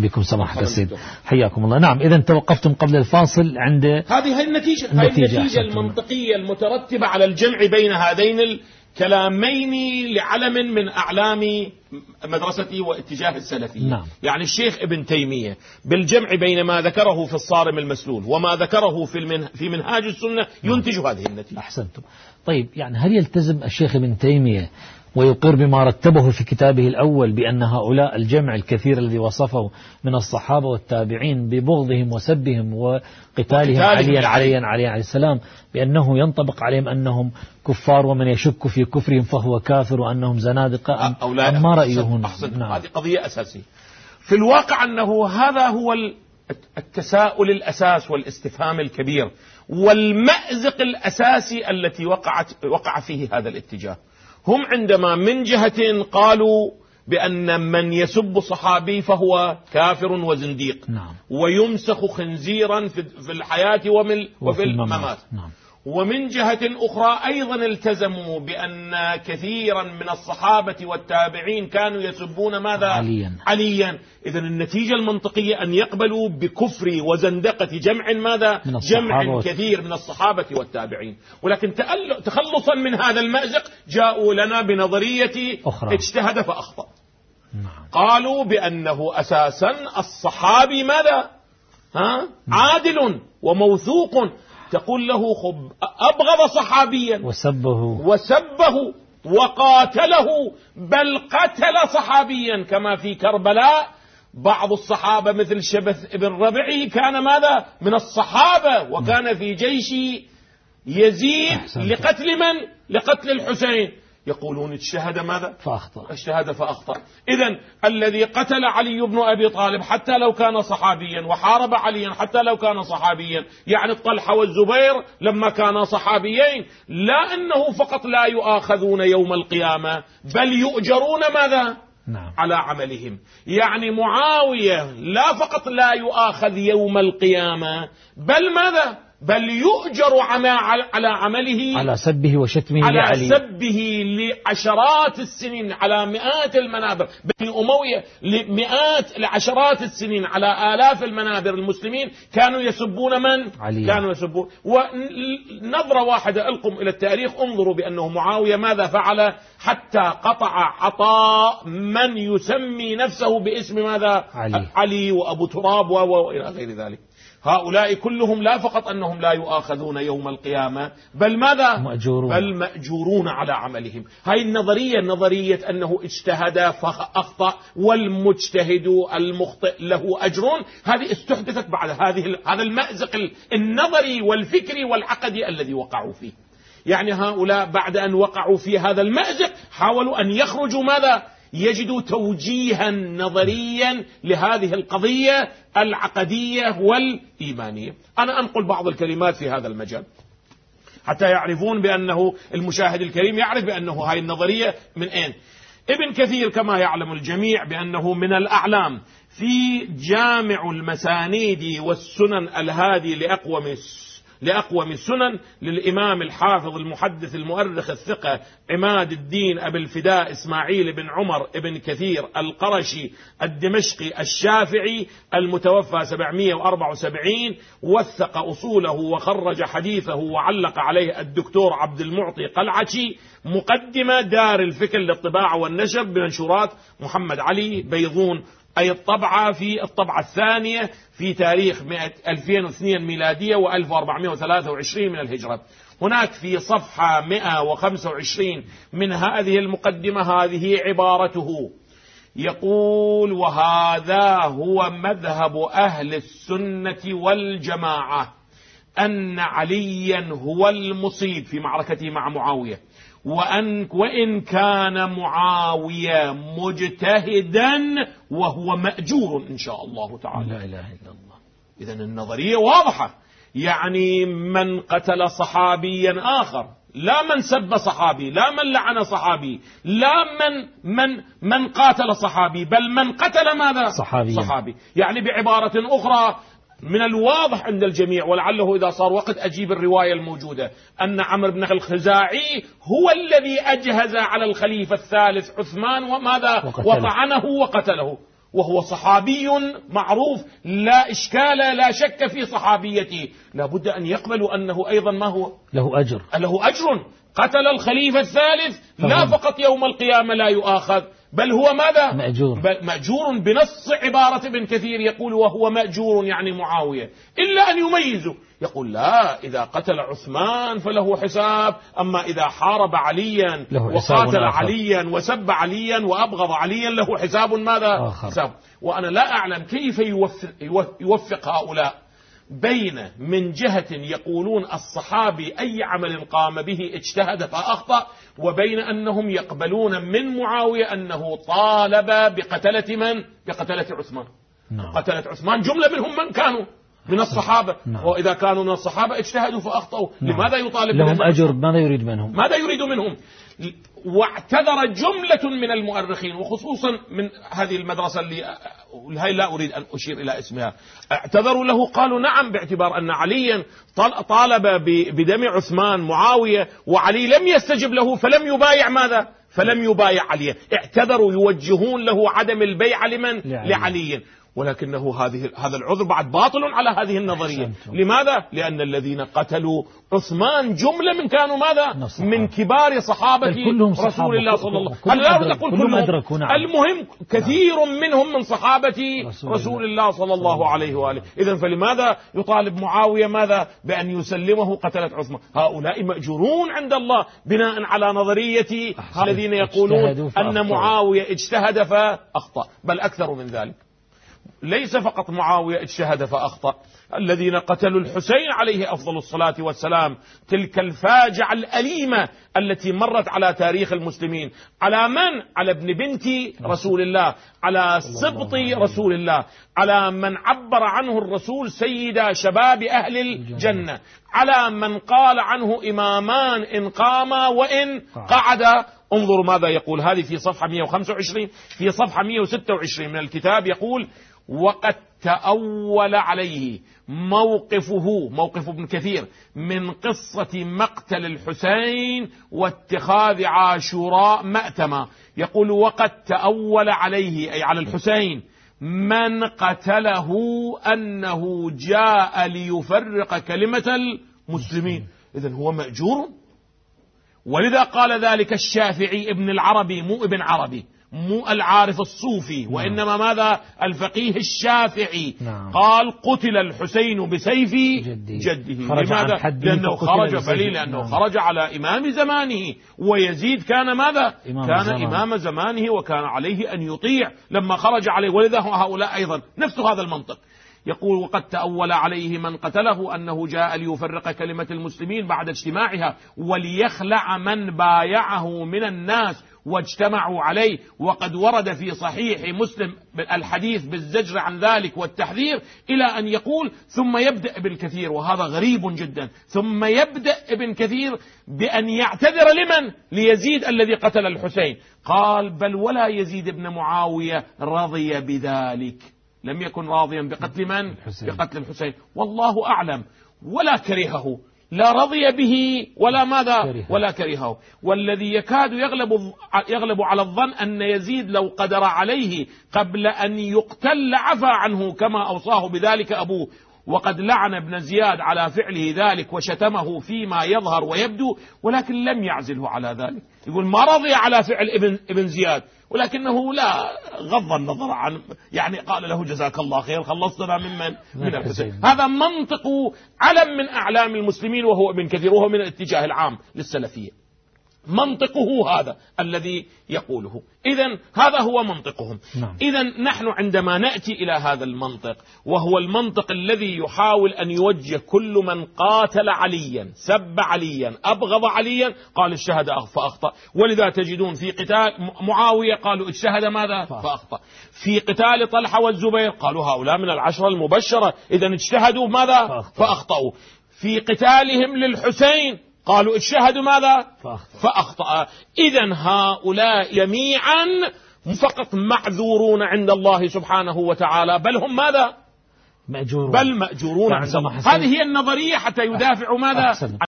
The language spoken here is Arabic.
بكم سماحة السيد حياكم الله. نعم إذا توقفتم قبل الفاصل عند هذه هي النتيجة هذه النتيجة أحسنتم. المنطقية المترتبة على الجمع بين هذين الكلامين لعلم من أعلام مدرستي واتجاه السلفية. نعم. يعني الشيخ ابن تيمية بالجمع بين ما ذكره في الصارم المسلول وما ذكره في, المن... في منهاج السنة ينتج هذه النتيجة. أحسنتم. طيب يعني هل يلتزم الشيخ ابن تيمية ويقر بما رتبه في كتابه الأول بأن هؤلاء الجمع الكثير الذي وصفه من الصحابة والتابعين ببغضهم وسبهم وقتالهم عليا عليه. عليا عليا عليه السلام بأنه ينطبق عليهم أنهم كفار ومن يشك في كفرهم فهو كافر وأنهم زنادقة أم, أو لا أم ما أحسن- رأيه هنا أحسن. نعم. هذه قضية أساسية في الواقع أنه هذا هو ال- التساؤل الأساس والاستفهام الكبير والمأزق الأساسي التي وقعت وقع فيه هذا الاتجاه هم عندما من جهة قالوا بأن من يسب صحابي فهو كافر وزنديق. نعم. ويمسخ خنزيرا في الحياة وفي الممات. نعم. ومن جهة أخرى أيضا التزموا بأن كثيرا من الصحابة والتابعين كانوا يسبون ماذا؟ عليا. عليا إذا النتيجة المنطقية أن يقبلوا بكفر وزندقة جمع ماذا؟ من جمع كثير من الصحابة والتابعين ولكن تخلصا من هذا المأزق جاءوا لنا بنظرية أخرى. اجتهد فأخطأ نعم قالوا بأنه أساسا الصحابي ماذا ها؟ عادل وموثوق تقول له خب أبغض صحابيا. وسبه. وسبه وقاتله بل قتل صحابيا كما في كربلاء. بعض الصحابة مثل شبث بن ربعي كان ماذا؟ من الصحابة وكان في جيش يزيد. لقتل من؟ لقتل الحسين. يقولون اجتهد ماذا؟ فأخطأ. اجتهد فأخطأ. إذا الذي قتل علي بن أبي طالب حتى لو كان صحابيا وحارب عليا حتى لو كان صحابيا يعني الطلحة والزبير لما كانا صحابيين لا أنه فقط لا يؤاخذون يوم القيامة بل يؤجرون ماذا؟ نعم. على عملهم. يعني معاوية لا فقط لا يؤاخذ يوم القيامة بل ماذا؟ بل يؤجر على عمله على سبه وشتمه على لعلي. سبه لعشرات السنين على مئات المنابر. بني أموية لمئات لعشرات السنين على آلاف المنابر المسلمين كانوا يسبون من؟ علي. كانوا يسبون. ونظرة واحدة ألقم إلى التاريخ. انظروا بأنه معاوية ماذا فعل؟ حتى قطع عطاء من يسمي نفسه باسم ماذا؟ علي. علي وأبو تراب وإلى غير ذلك هؤلاء كلهم لا فقط أنهم لا يؤاخذون يوم القيامة بل ماذا؟ مأجورون. بل مأجورون على عملهم هاي النظرية نظرية أنه اجتهد فأخطأ والمجتهد المخطئ له أجر هذه استحدثت بعد هذه هذا المأزق النظري والفكري والعقدي الذي وقعوا فيه يعني هؤلاء بعد أن وقعوا في هذا المأزق حاولوا أن يخرجوا ماذا؟ يجدوا توجيها نظريا لهذه القضية العقدية والإيمانية. أنا أنقل بعض الكلمات في هذا المجال. حتى يعرفون بأنه المشاهد الكريم يعرف بأنه هاي النظرية من أين؟ ابن كثير كما يعلم الجميع بأنه من الأعلام في جامع المسانيد والسنن الهادي لأقوم لأقوم السنن للإمام الحافظ المحدث المؤرخ الثقة عماد الدين أبي الفداء إسماعيل بن عمر بن كثير القرشي الدمشقي الشافعي المتوفى 774 وثق أصوله وخرج حديثه وعلق عليه الدكتور عبد المعطي قلعشي مقدمة دار الفكر للطباعة والنشر بمنشورات محمد علي بيضون أي الطبعة في الطبعة الثانية في تاريخ 100 2002 ميلادية و1423 من الهجرة. هناك في صفحة 125 من هذه المقدمة هذه عبارته. يقول وهذا هو مذهب أهل السنة والجماعة أن عليا هو المصيب في معركته مع معاوية. وأن وإن كان معاوية مجتهدا وهو مأجور إن شاء الله تعالى. لا إله إلا الله. إذا النظرية واضحة. يعني من قتل صحابيا آخر لا من سب صحابي لا من لعن صحابي لا من من من قاتل صحابي بل من قتل ماذا؟ صحابيا. صحابي. يعني بعبارة أخرى من الواضح عند الجميع ولعله إذا صار وقت أجيب الرواية الموجودة أن عمرو بن الخزاعي هو الذي أجهز على الخليفة الثالث عثمان وماذا؟ وقتله. وطعنه وقتله. وهو صحابي معروف لا إشكال لا شك في صحابيته. لابد أن يقبلوا أنه أيضا ما هو؟ له أجر. له أجر. قتل الخليفة الثالث لا. فقط يوم القيامة لا يؤاخذ بل هو ماذا مأجور. بل مأجور بنص عبارة ابن كثير يقول وهو مأجور يعني معاوية إلا أن يميزوا يقول لا إذا قتل عثمان فله حساب أما إذا حارب عليا وقاتل. عليا وسب عليا وأبغض عليا له حساب ماذا آخر. حساب وأنا لا أعلم كيف يوفق, يوفق هؤلاء بين من جهة يقولون الصحابي أي عمل قام به اجتهد فأخطأ وبين أنهم يقبلون من معاوية أنه طالب بقتلة من؟ بقتلة عثمان. نعم. قتلة عثمان. جملة منهم من كانوا. من الصحابة. نعم. وإذا كانوا من الصحابة اجتهدوا فأخطأوا. نعم. لماذا يطالب لهم أجر؟ ماذا يريد منهم؟ ماذا يريد منهم؟ واعتذر جملة من المؤرخين وخصوصا من هذه المدرسة اللي هاي لا أريد أن أشير إلى اسمها. اعتذروا له قالوا نعم باعتبار أن عليا طال- طالب بدم عثمان معاوية وعلي لم يستجب له فلم يبايع ماذا؟ فلم يبايع عليا اعتذروا يوجهون له عدم البيع لمن؟ لعلي. لعلي. ولكنه هذه هذا العذر بعد باطل على هذه النظرية، أحسنتم. لماذا؟ لأن الذين قتلوا عثمان جملة من كانوا ماذا؟ من الصحابة. من كبار صحابة كلهم رسول صحابة. الله صلى الله كلهم أنا لا أدرك- أقول كلهم كلهم أدركوا، نعم. المهم كثير منهم من صحابة رسول رسول الله. صلى الله عليه وآله إذا فلماذا يطالب معاوية ماذا بأن يسلمه قتلة عثمان هؤلاء مأجورون عند الله بناء على نظرية أحسنت. الذين يقولون. أن معاوية اجتهد فأخطأ بل أكثر من ذلك ليس فقط معاوية اجتهد فأخطأ. الذين قتلوا الحسين عليه أفضل الصلاة والسلام تلك الفاجعة الأليمة التي مرت على تاريخ المسلمين. على من؟ على ابن بنت رسول الله. على سبط رسول الله. على من عبر عنه الرسول سيد شباب أهل الجنة. على من قال عنه إمامان إن قاما وإن قعد. انظروا ماذا يقول. هذه في صفحة 125 في صفحة 126 من الكتاب يقول وقد تأول عليه موقفه موقف ابن كثير من قصة مقتل الحسين واتخاذ عاشوراء مأتما يقول وقد تأول عليه أي على الحسين من قتله أنه جاء ليفرق كلمة المسلمين. إذا هو مأجور. ولذا قال ذلك الشافعي ابن العربي مو ابن عربي. مو العارف الصوفي وإنما ماذا الفقيه الشافعي نعم. قال قتل الحسين بسيف جده. جده خرج لماذا لأنه خرج. بلي لأنه نعم. خرج على إمام زمانه ويزيد كان ماذا إمام كان زمانه. إمام زمانه وكان عليه أن يطيع لما خرج عليه ولذا هؤلاء أيضا نفس هذا المنطق يقول وقد تأول عليه من قتله أنه جاء ليفرق كلمة المسلمين بعد اجتماعها وليخلع من بايعه من الناس واجتمعوا عليه وقد ورد في صحيح مسلم الحديث بالزجر عن ذلك والتحذير إلى أن يقول ثم يبدأ ابن كثير وهذا غريب جدا ثم يبدأ ابن كثير بأن يعتذر لمن؟ ليزيد الذي قتل الحسين. قال بل ولا يزيد بن معاوية رضي بذلك. لم يكن راضيا بقتل من؟ الحسين. بقتل الحسين. والله أعلم ولا كرهه. لا رضي به ولا ماذا. ولا كرهه والذي يكاد يغلب يغلب على الظن أن يزيد لو قدر عليه قبل أن يقتل عفى عنه كما أوصاه بذلك أبوه وقد لعن ابن زياد على فعله ذلك وشتمه فيما يظهر ويبدو ولكن لم يعزله على ذلك. يقول ما رضي على فعل ابن ابن زياد ولكنه لا غض النظر عن يعني قال له جزاك الله خير خلصتنا ممن من؟ الحسين. هذا منطق علم من أعلام المسلمين وهو ابن كثير وهو من الاتجاه العام للسلفية. منطقه هذا الذي يقوله. إذا هذا هو منطقهم. نعم. إذا نحن عندما نأتي إلى هذا المنطق وهو المنطق الذي يحاول أن يوجه كل من قاتل عليا سب عليا أبغض عليا قال اجتهد فأخطأ. ولذا تجدون في قتال معاوية قالوا اجتهد ماذا؟ فأخطأ. في قتال طلحة والزبير قالوا هؤلاء من العشرة المبشرة. إذا اجتهدوا ماذا. فأخطأوا. في قتالهم للحسين قالوا اجتهدوا ماذا؟ فأخطأ. إذا هؤلاء جميعا فقط معذورون عند الله سبحانه وتعالى. بل هم ماذا؟ مأجور بل مأجورون. حسين. هذه هي النظرية حتى يدافعوا ماذا؟ أحسن.